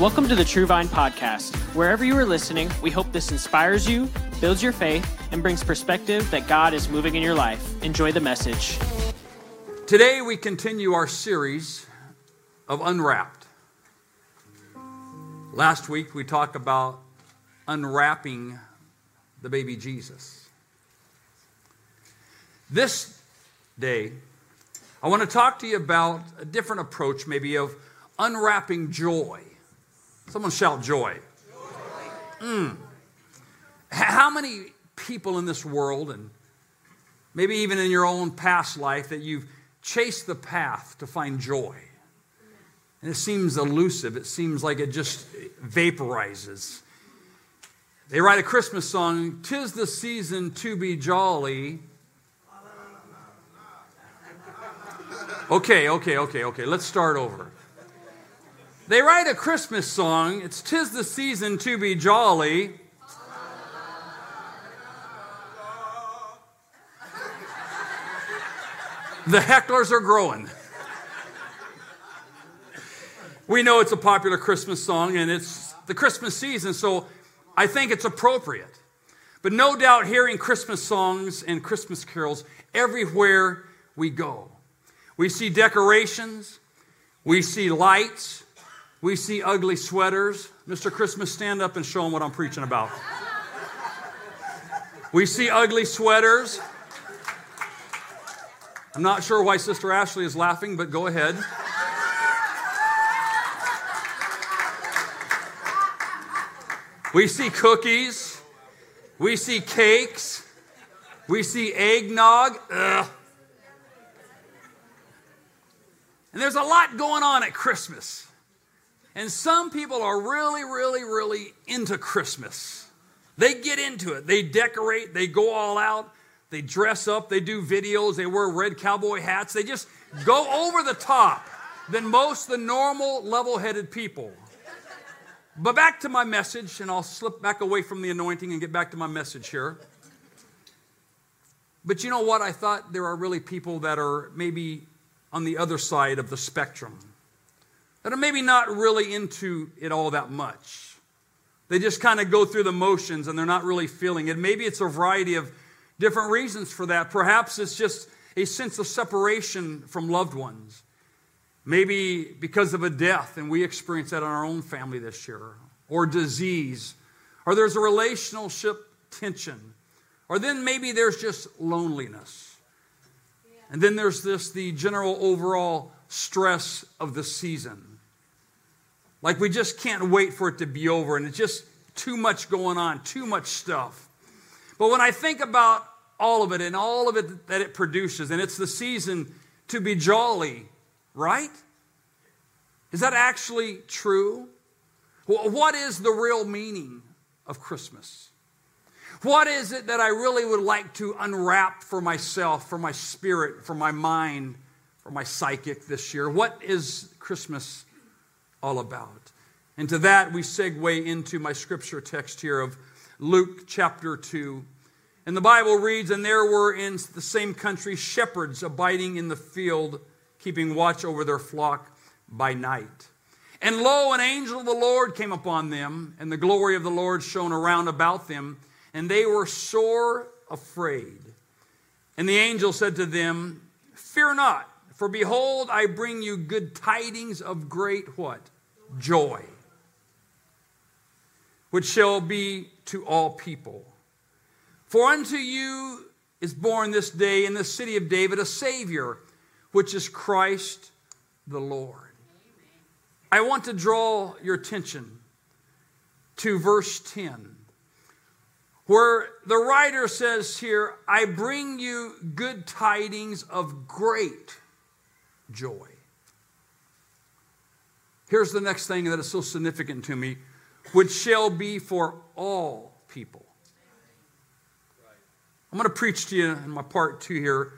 Welcome to the True Vine Podcast. Wherever you are listening, we hope this inspires you, builds your faith, and brings perspective that God is moving in your life. Enjoy the message. Today, we continue our series of Unwrapped. Last week, we talked about unwrapping the baby Jesus. This day, I want to talk to you about a different approach, maybe, of unwrapping joy. Someone shout joy. Mm. How many people in this world, and maybe even in your own past life, that you've chased the path to find joy? And it seems elusive, it seems like it just vaporizes. They write a Christmas song, Tis the season to be jolly. Okay, okay, okay, okay, let's start over. They write a Christmas song, it's Tis the season to be jolly. The hecklers are growing. We know it's a popular Christmas song and it's the Christmas season, so I think it's appropriate. But no doubt, hearing Christmas songs and Christmas carols everywhere we go. We see decorations, we see lights, we see ugly sweaters. Mr. Christmas, stand up and show them what I'm preaching about. We see ugly sweaters. I'm not sure why Sister Ashley is laughing, but go ahead. We see cookies. We see cakes. We see eggnog. Ugh. And there's a lot going on at Christmas. And some people are really, really, really into Christmas. They get into it. They decorate, they go all out, they dress up, they do videos, they wear red cowboy hats. They just go over the top than most the normal, level headed people. But back to my message, and I'll slip back away from the anointing and get back to my message here. But you know what? I thought there are really people that are maybe on the other side of the spectrum that are maybe not really into it all that much. They just kind of go through the motions and they're not really feeling it. Maybe it's a variety of different reasons for that. Perhaps it's just a sense of separation from loved ones. Maybe because of a death, and we experienced that in our own family this year, or disease, or there's a relationship tension, or then maybe there's just loneliness. And then there's this the general overall stress of the season. Like we just can't wait for it to be over, and it's just too much going on, too much stuff. But when I think about all of it and all of it that it produces, and it's the season to be jolly, right? Is that actually true? What is the real meaning of Christmas? What is it that I really would like to unwrap for myself, for my spirit, for my mind, for my psychic this year? What is Christmas all about. And to that, we segue into my scripture text here of Luke chapter 2. And the Bible reads, And there were in the same country shepherds abiding in the field, keeping watch over their flock by night. And lo, an angel of the Lord came upon them, and the glory of the Lord shone around about them, and they were sore afraid. And the angel said to them, Fear not, for behold, I bring you good tidings of great what? joy, which shall be to all people. For unto you is born this day in the city of David a Savior, which is Christ the Lord. I want to draw your attention to verse 10, where the writer says here, I bring you good tidings of great joy. Here's the next thing that is so significant to me, which shall be for all people. I'm going to preach to you in my part two here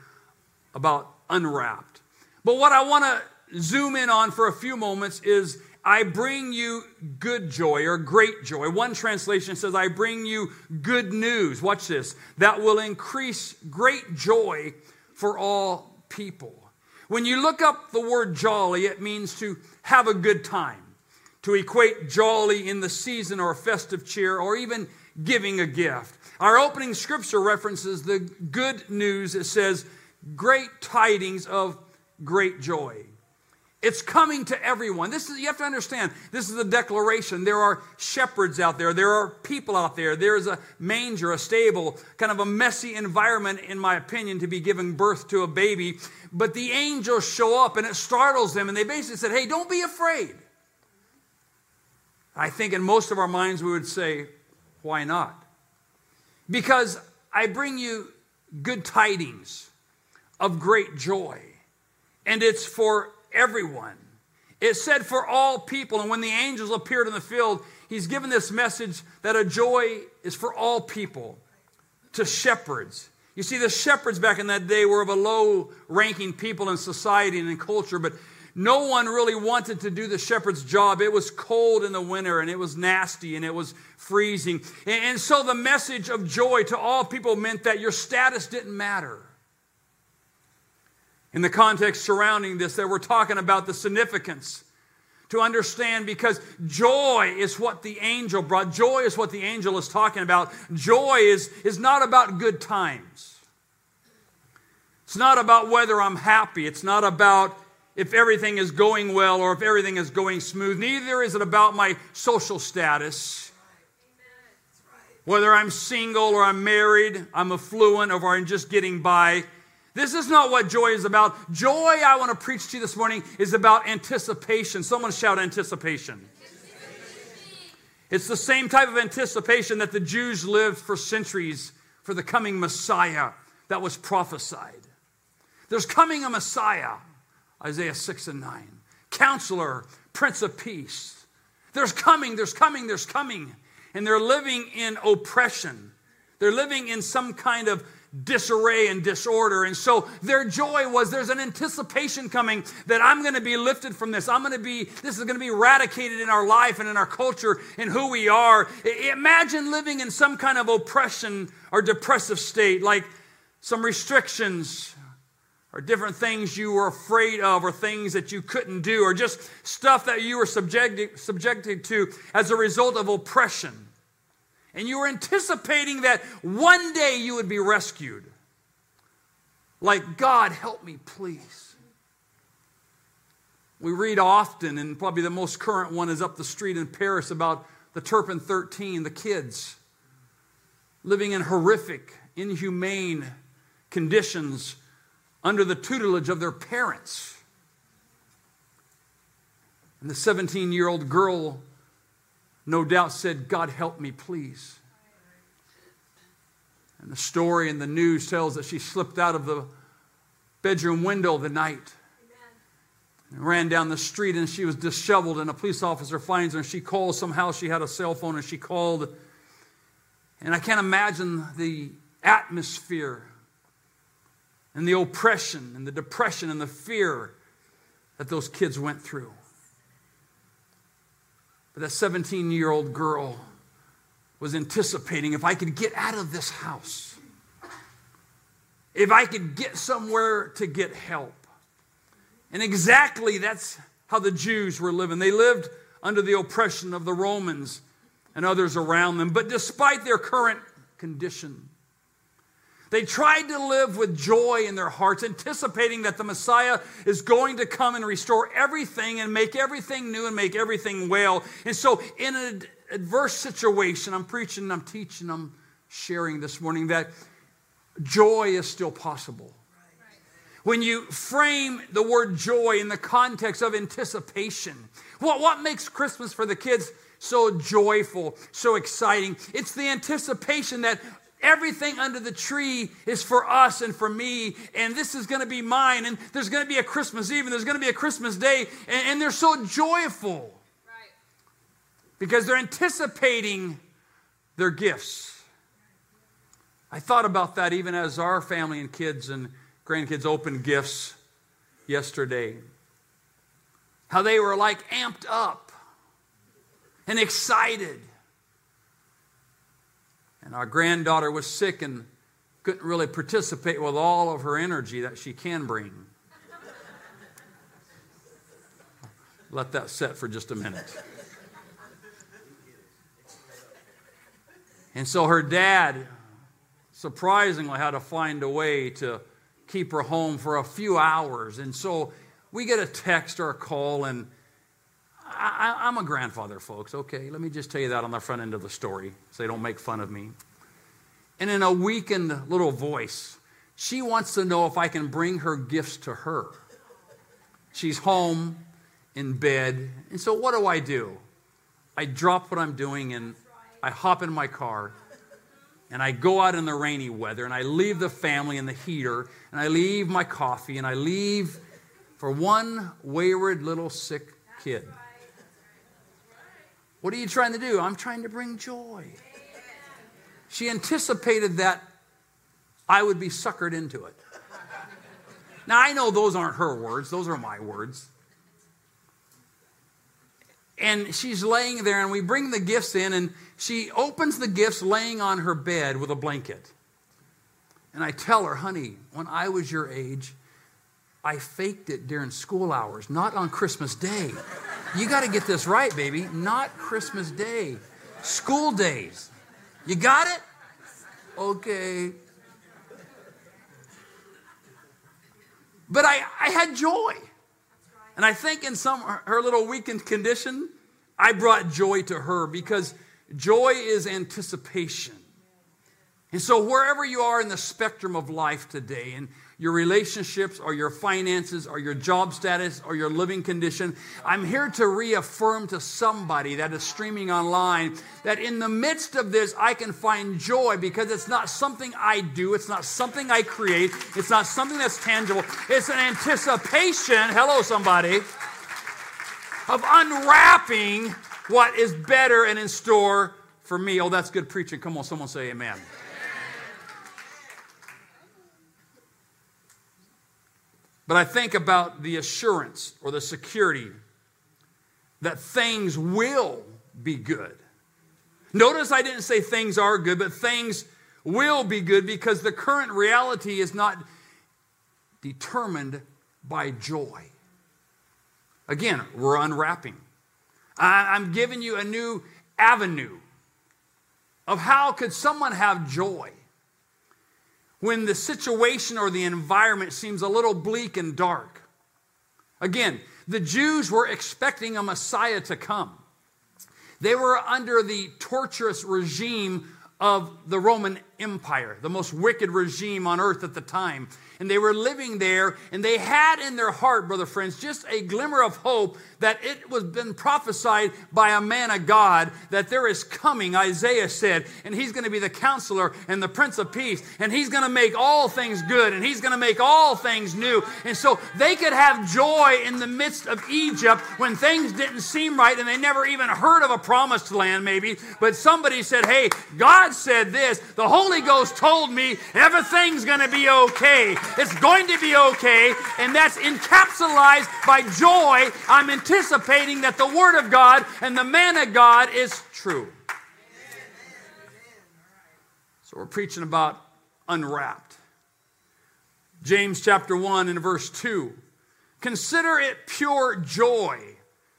about unwrapped. But what I want to zoom in on for a few moments is I bring you good joy or great joy. One translation says, I bring you good news. Watch this. That will increase great joy for all people. When you look up the word jolly, it means to have a good time, to equate jolly in the season or festive cheer or even giving a gift. Our opening scripture references the good news. It says, great tidings of great joy. It's coming to everyone. This is you have to understand. This is a declaration. There are shepherds out there. There are people out there. There is a manger, a stable, kind of a messy environment, in my opinion, to be giving birth to a baby. But the angels show up and it startles them, and they basically said, "Hey, don't be afraid." I think in most of our minds we would say, "Why not?" Because I bring you good tidings of great joy, and it's for everyone. It said for all people. And when the angels appeared in the field, he's given this message that a joy is for all people, to shepherds. You see, the shepherds back in that day were of a low ranking people in society and in culture, but no one really wanted to do the shepherd's job. It was cold in the winter and it was nasty and it was freezing. And so the message of joy to all people meant that your status didn't matter in the context surrounding this that we're talking about the significance to understand because joy is what the angel brought. Joy is what the angel is talking about. Joy is, is not about good times. It's not about whether I'm happy. It's not about if everything is going well or if everything is going smooth. Neither is it about my social status. Whether I'm single or I'm married, I'm affluent or I'm just getting by. This is not what joy is about. Joy, I want to preach to you this morning, is about anticipation. Someone shout anticipation. It's the same type of anticipation that the Jews lived for centuries for the coming Messiah that was prophesied. There's coming a Messiah, Isaiah 6 and 9. Counselor, Prince of Peace. There's coming, there's coming, there's coming. And they're living in oppression. They're living in some kind of disarray and disorder. And so their joy was there's an anticipation coming that I'm going to be lifted from this. I'm going to be, this is going to be eradicated in our life and in our culture and who we are. Imagine living in some kind of oppression or depressive state, like some restrictions or different things you were afraid of or things that you couldn't do or just stuff that you were subjected, subjected to as a result of oppression and you were anticipating that one day you would be rescued. Like, God, help me, please. We read often, and probably the most current one is up the street in Perris about the Turpin 13, the kids living in horrific, inhumane conditions under the tutelage of their parents. And the 17 year old girl no doubt said, God help me, please. And the story in the news tells that she slipped out of the bedroom window the night. And ran down the street and she was disheveled and a police officer finds her and she calls somehow she had a cell phone and she called. And i can't imagine the atmosphere and the oppression and the depression and the fear that those kids went through but that 17 year old girl was anticipating if I could get out of this house, if I could get somewhere to get help. And exactly that's how the Jews were living. They lived under the oppression of the Romans and others around them. But despite their current condition, they tried to live with joy in their hearts, anticipating that the Messiah is going to come and restore everything and make everything new and make everything well. And so, in an adverse situation, I'm preaching, I'm teaching, I'm sharing this morning that joy is still possible. When you frame the word joy in the context of anticipation, what, what makes Christmas for the kids so joyful, so exciting? It's the anticipation that Everything under the tree is for us and for me, and this is going to be mine. And there's going to be a Christmas Eve, and there's going to be a Christmas Day, and, and they're so joyful right. because they're anticipating their gifts. I thought about that even as our family and kids and grandkids opened gifts yesterday. How they were like amped up and excited and our granddaughter was sick and couldn't really participate with all of her energy that she can bring. Let that set for just a minute. And so her dad surprisingly had to find a way to keep her home for a few hours. And so we get a text or a call, and I, am a grandfather, folks, okay? Let me just tell you that on the front end of the story so they don't make fun of me. And in a weakened little voice, she wants to know if I can bring her gifts to her. She's home in bed. And so what do I do? I drop what I'm doing and I hop in my car and I go out in the rainy weather and I leave the family in the heater and I leave my coffee and I leave for one wayward little sick kid. What are you trying to do? I'm trying to bring joy. She anticipated that I would be suckered into it. Now, I know those aren't her words, those are my words. And she's laying there, and we bring the gifts in, and she opens the gifts laying on her bed with a blanket. And I tell her, honey, when I was your age, I faked it during school hours, not on Christmas Day. You got to get this right, baby. Not Christmas Day, school days. You got it? Okay. But I, I had joy. And I think in some her little weakened condition, I brought joy to her because joy is anticipation. And so wherever you are in the spectrum of life today, and your relationships or your finances or your job status or your living condition. I'm here to reaffirm to somebody that is streaming online that in the midst of this, I can find joy because it's not something I do, it's not something I create, it's not something that's tangible. It's an anticipation, hello, somebody, of unwrapping what is better and in store for me. Oh, that's good preaching. Come on, someone say amen. But I think about the assurance or the security that things will be good. Notice I didn't say things are good, but things will be good because the current reality is not determined by joy. Again, we're unwrapping. I'm giving you a new avenue of how could someone have joy when the situation or the environment seems a little bleak and dark. Again, the Jews were expecting a Messiah to come. They were under the torturous regime of the Roman Empire, the most wicked regime on earth at the time and they were living there, and they had in their heart, brother friends, just a glimmer of hope that it was been prophesied by a man of God that there is coming, Isaiah said, and he's going to be the counselor and the prince of peace, and he's going to make all things good, and he's going to make all things new. And so they could have joy in the midst of Egypt when things didn't seem right, and they never even heard of a promised land, maybe. But somebody said, Hey, God said this, the Holy Ghost told me everything's going to be okay. It's going to be okay. And that's encapsulated by joy. I'm anticipating that the Word of God and the man of God is true. So we're preaching about unwrapped. James chapter 1 and verse 2. Consider it pure joy,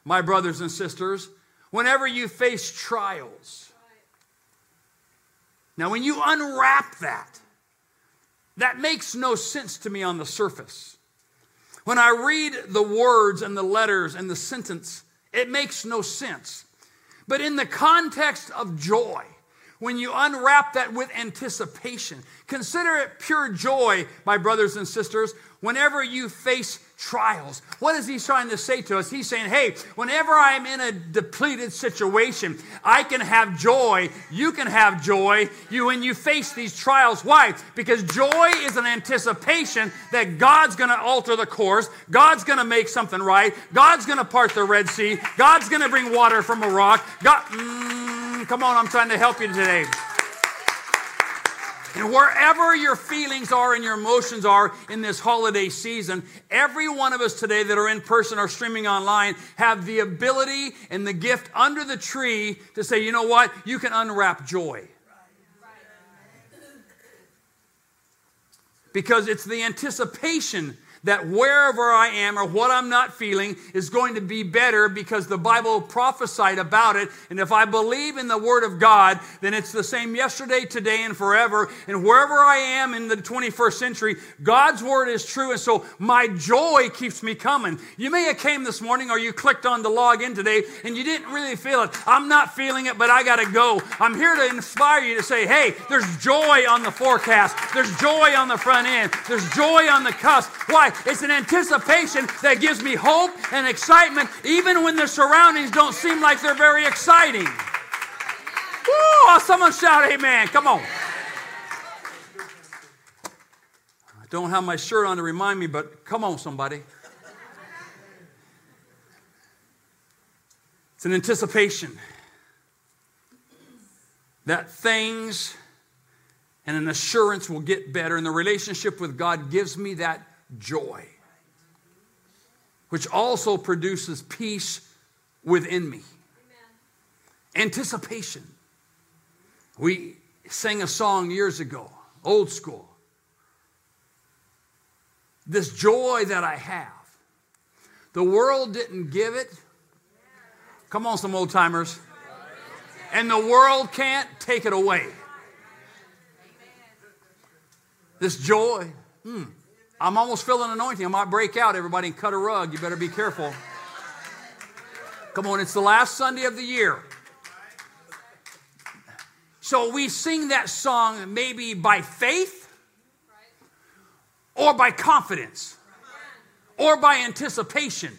my brothers and sisters, whenever you face trials. Now, when you unwrap that, that makes no sense to me on the surface. When I read the words and the letters and the sentence, it makes no sense. But in the context of joy, when you unwrap that with anticipation, consider it pure joy, my brothers and sisters, whenever you face trials. What is he trying to say to us? He's saying, hey, whenever I'm in a depleted situation, I can have joy. You can have joy you when you face these trials. Why? Because joy is an anticipation that God's going to alter the course. God's going to make something right. God's going to part the Red Sea. God's going to bring water from a rock. God, mm, come on, I'm trying to help you today. And wherever your feelings are and your emotions are in this holiday season, every one of us today that are in person or streaming online have the ability and the gift under the tree to say, you know what? You can unwrap joy. Because it's the anticipation that wherever I am or what I'm not feeling is going to be better because the Bible prophesied about it. And if I believe in the Word of God, then it's the same yesterday, today, and forever. And wherever I am in the 21st century, God's Word is true. And so my joy keeps me coming. You may have came this morning or you clicked on to log in today and you didn't really feel it. I'm not feeling it, but I got to go. I'm here to inspire you to say, hey, there's joy on the forecast. There's joy on the front end. There's joy on the cusp. Why? It's an anticipation that gives me hope and excitement, even when the surroundings don't seem like they're very exciting. Woo! Someone shout amen. Come on. I don't have my shirt on to remind me, but come on, somebody. It's an anticipation that things and an assurance will get better. And the relationship with God gives me that joy, which also produces peace within me. Amen. Anticipation. We sang a song years ago, old school. This joy that I have, the world didn't give it. Come on, some old timers. And the world can't take it away. This joy. Hmm. I'm almost feeling anointing. I might break out, everybody, and cut a rug. You better be careful. Come on, it's the last Sunday of the year. So we sing that song maybe by faith or by confidence or by anticipation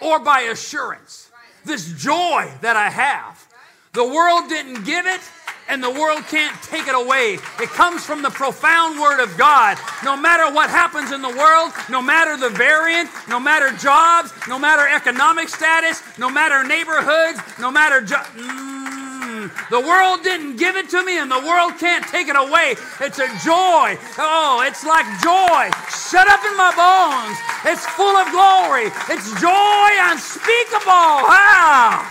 or by assurance. This joy that I have, the world didn't give it and the world can't take it away. It comes from the profound Word of God. No matter what happens in the world, no matter the variant, no matter jobs, no matter economic status, no matter neighborhoods, no matter. Mm, the world didn't give it to me, and the world can't take it away. It's a joy. Oh, it's like joy. Shut up in my bones. It's full of glory. It's joy unspeakable. Ah!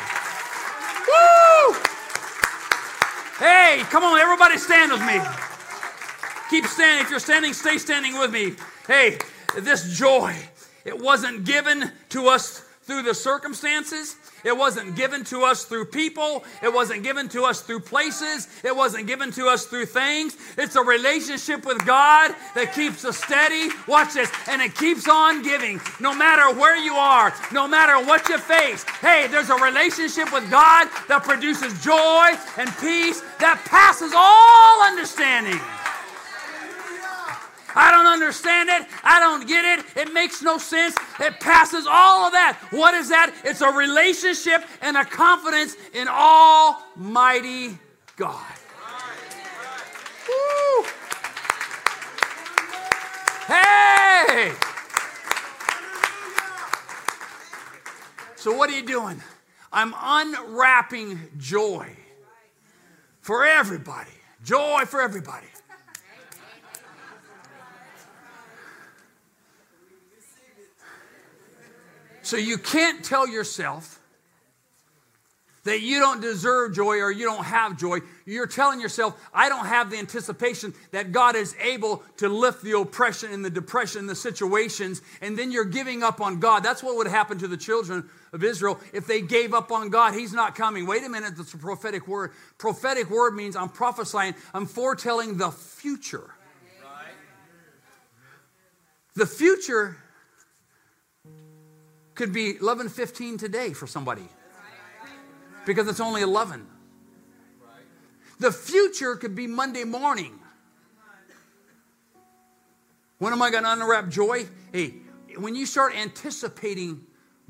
Woo! Hey, come on, everybody stand with me. Keep standing. If you're standing, stay standing with me. Hey, this joy, it wasn't given to us through the circumstances. It wasn't given to us through people. It wasn't given to us through places. It wasn't given to us through things. It's a relationship with God that keeps us steady. Watch this. And it keeps on giving. No matter where you are, no matter what you face. Hey, there's a relationship with God that produces joy and peace that passes all understanding. I don't understand it. I don't get it. It makes no sense. It passes all of that. What is that? It's a relationship and a confidence in Almighty God. Woo. Hey! So, what are you doing? I'm unwrapping joy for everybody. Joy for everybody. So you can't tell yourself that you don't deserve joy or you don't have joy. You're telling yourself, I don't have the anticipation that God is able to lift the oppression and the depression and the situations, and then you're giving up on God. That's what would happen to the children of Israel if they gave up on God. He's not coming. Wait a minute, that's a prophetic word. Prophetic word means I'm prophesying, I'm foretelling the future. The future could be 11:15 today for somebody. Because it's only 11. The future could be Monday morning. When am I going to unwrap joy? Hey, when you start anticipating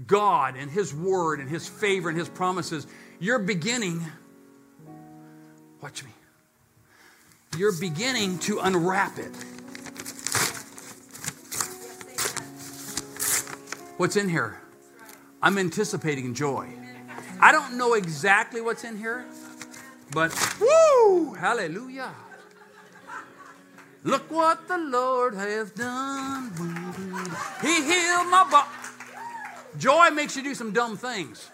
God and His Word and His favor and His promises, you're beginning, watch me, you're beginning to unwrap it. What's in here? I'm anticipating joy. I don't know exactly what's in here, but woo, hallelujah. Look what the Lord has done. He healed my body. Joy makes you do some dumb things.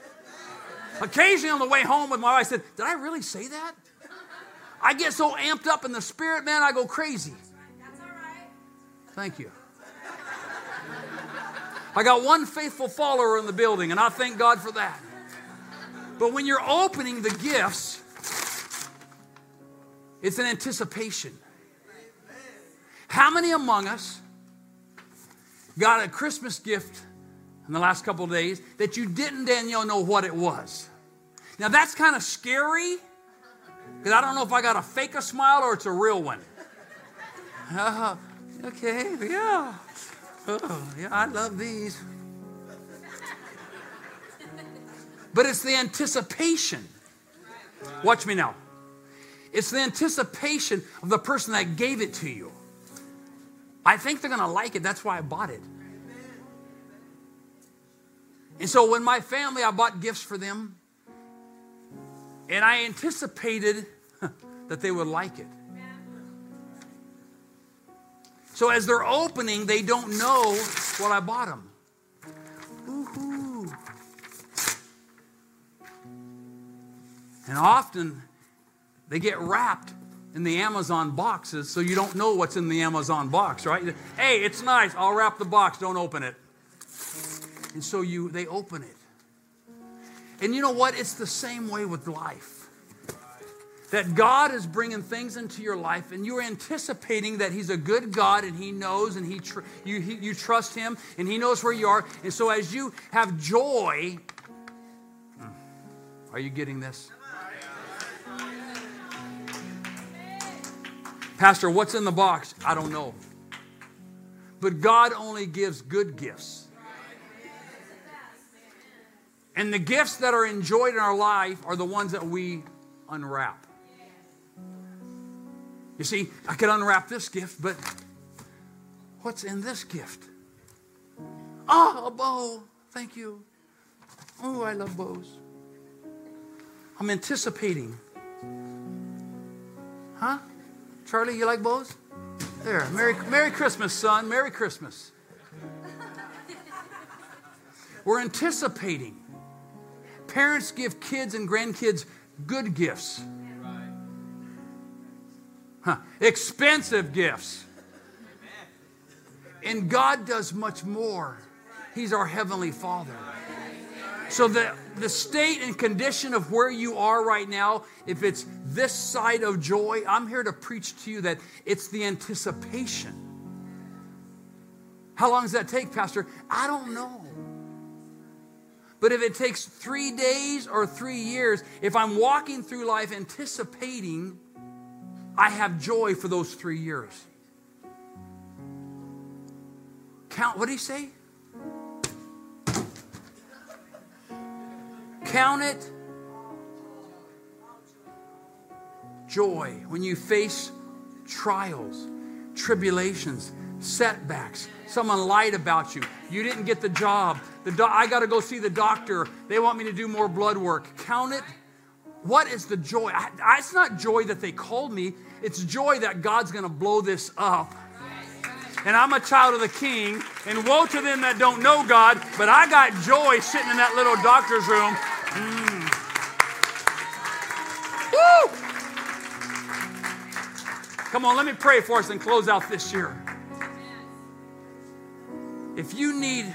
Occasionally on the way home with my wife, I said, Did I really say that? I get so amped up in the spirit, man, I go crazy. Thank you. I got one faithful follower in the building, and I thank God for that. But when you're opening the gifts, it's an anticipation. How many among us got a Christmas gift in the last couple days that you didn't, Danielle, know what it was? Now that's kind of scary because I don't know if I got a fake a smile or it's a real one. Uh, okay, yeah. Oh, yeah, I love these. But it's the anticipation. Watch me now. It's the anticipation of the person that gave it to you. I think they're going to like it. That's why I bought it. And so when my family, I bought gifts for them, and I anticipated that they would like it. So as they're opening, they don't know what I bought them. Ooh. And often they get wrapped in the Amazon boxes so you don't know what's in the Amazon box, right? Hey, it's nice. I'll wrap the box, don't open it. And so you they open it. And you know what? It's the same way with life. That God is bringing things into your life, and you're anticipating that He's a good God, and He knows, and He tr- you, he, you trust Him, and He knows where you are. And so, as you have joy, hmm, are you getting this? Pastor, what's in the box? I don't know. But God only gives good gifts. And the gifts that are enjoyed in our life are the ones that we unwrap. You see, I could unwrap this gift, but what's in this gift? Oh, a bow. Thank you. Oh, I love bows. I'm anticipating. Huh? Charlie, you like bows? There. Merry, Merry Christmas, son. Merry Christmas. We're anticipating. Parents give kids and grandkids good gifts. Huh. Expensive gifts. And God does much more. He's our Heavenly Father. So the, the state and condition of where you are right now, if it's this side of joy, I'm here to preach to you that it's the anticipation. How long does that take, Pastor? I don't know. But if it takes three days or three years, if I'm walking through life anticipating, I have joy for those three years. Count, what did he say? Count it joy when you face trials, tribulations, setbacks. Someone lied about you. You didn't get the job. The do- I got to go see the doctor. They want me to do more blood work. Count it. What is the joy? I, I, it's not joy that they called me. It's joy that God's going to blow this up. And I'm a child of the King. And woe to them that don't know God. But I got joy sitting in that little doctor's room. Mm. Woo! Come on, let me pray for us and close out this year. If you need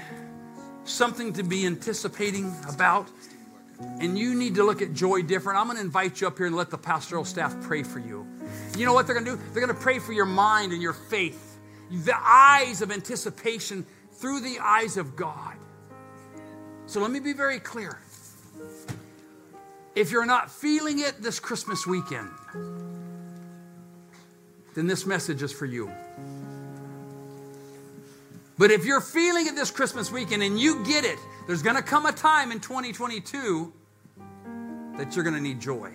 something to be anticipating about, and you need to look at joy different, I'm going to invite you up here and let the pastoral staff pray for you. You know what they're going to do? They're going to pray for your mind and your faith, the eyes of anticipation through the eyes of God. So let me be very clear. If you're not feeling it this Christmas weekend, then this message is for you. But if you're feeling it this Christmas weekend and you get it, there's going to come a time in 2022 that you're going to need joy.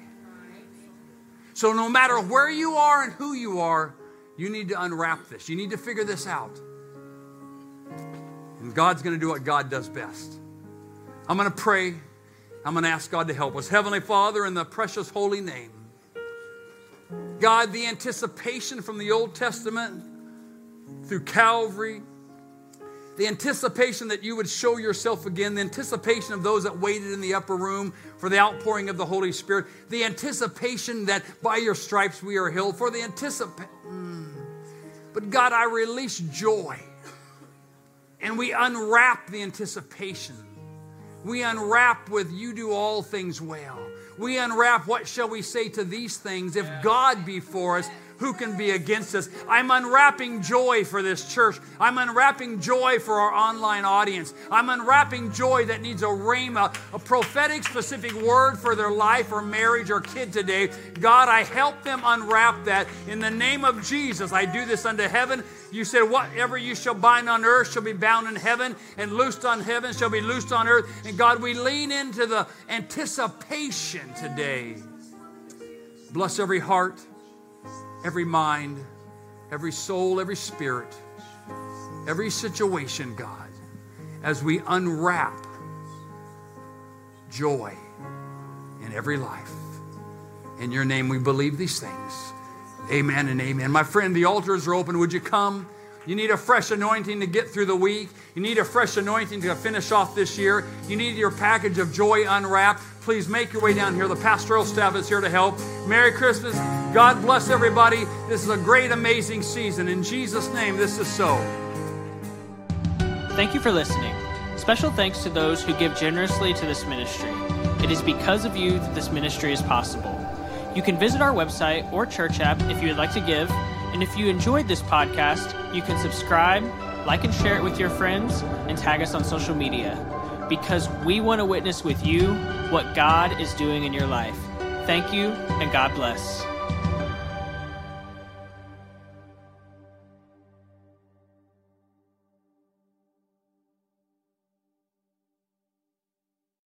So, no matter where you are and who you are, you need to unwrap this. You need to figure this out. And God's going to do what God does best. I'm going to pray. I'm going to ask God to help us. Heavenly Father, in the precious holy name, God, the anticipation from the Old Testament through Calvary, the anticipation that you would show yourself again, the anticipation of those that waited in the upper room for the outpouring of the Holy Spirit, the anticipation that by your stripes we are healed, for the anticipation. Mm. But God, I release joy and we unwrap the anticipation. We unwrap with you do all things well. We unwrap what shall we say to these things if God be for us who can be against us? I'm unwrapping joy for this church. I'm unwrapping joy for our online audience. I'm unwrapping joy that needs a rhema, a prophetic specific word for their life or marriage or kid today. God, I help them unwrap that in the name of Jesus. I do this unto heaven. You said, Whatever you shall bind on earth shall be bound in heaven, and loosed on heaven shall be loosed on earth. And God, we lean into the anticipation today. Bless every heart every mind, every soul, every spirit, every situation, God, as we unwrap joy in every life. In your name, we believe these things. Amen and amen. My friend, the altars are open. Would you come? You need a fresh anointing to get through the week. You need a fresh anointing to finish off this year. You need your package of joy unwrapped please make your way down here. The pastoral staff is here to help. Merry Christmas. God bless everybody. This is a great, amazing season. In Jesus' name, this is so. Thank you for listening. Special thanks to those who give generously to this ministry. It is because of you that this ministry is possible. You can visit our website or church app if you would like to give. And if you enjoyed this podcast, you can subscribe, like and share it with your friends, and tag us on social media because we want to witness with you what God is doing in your life. Thank you, and God bless.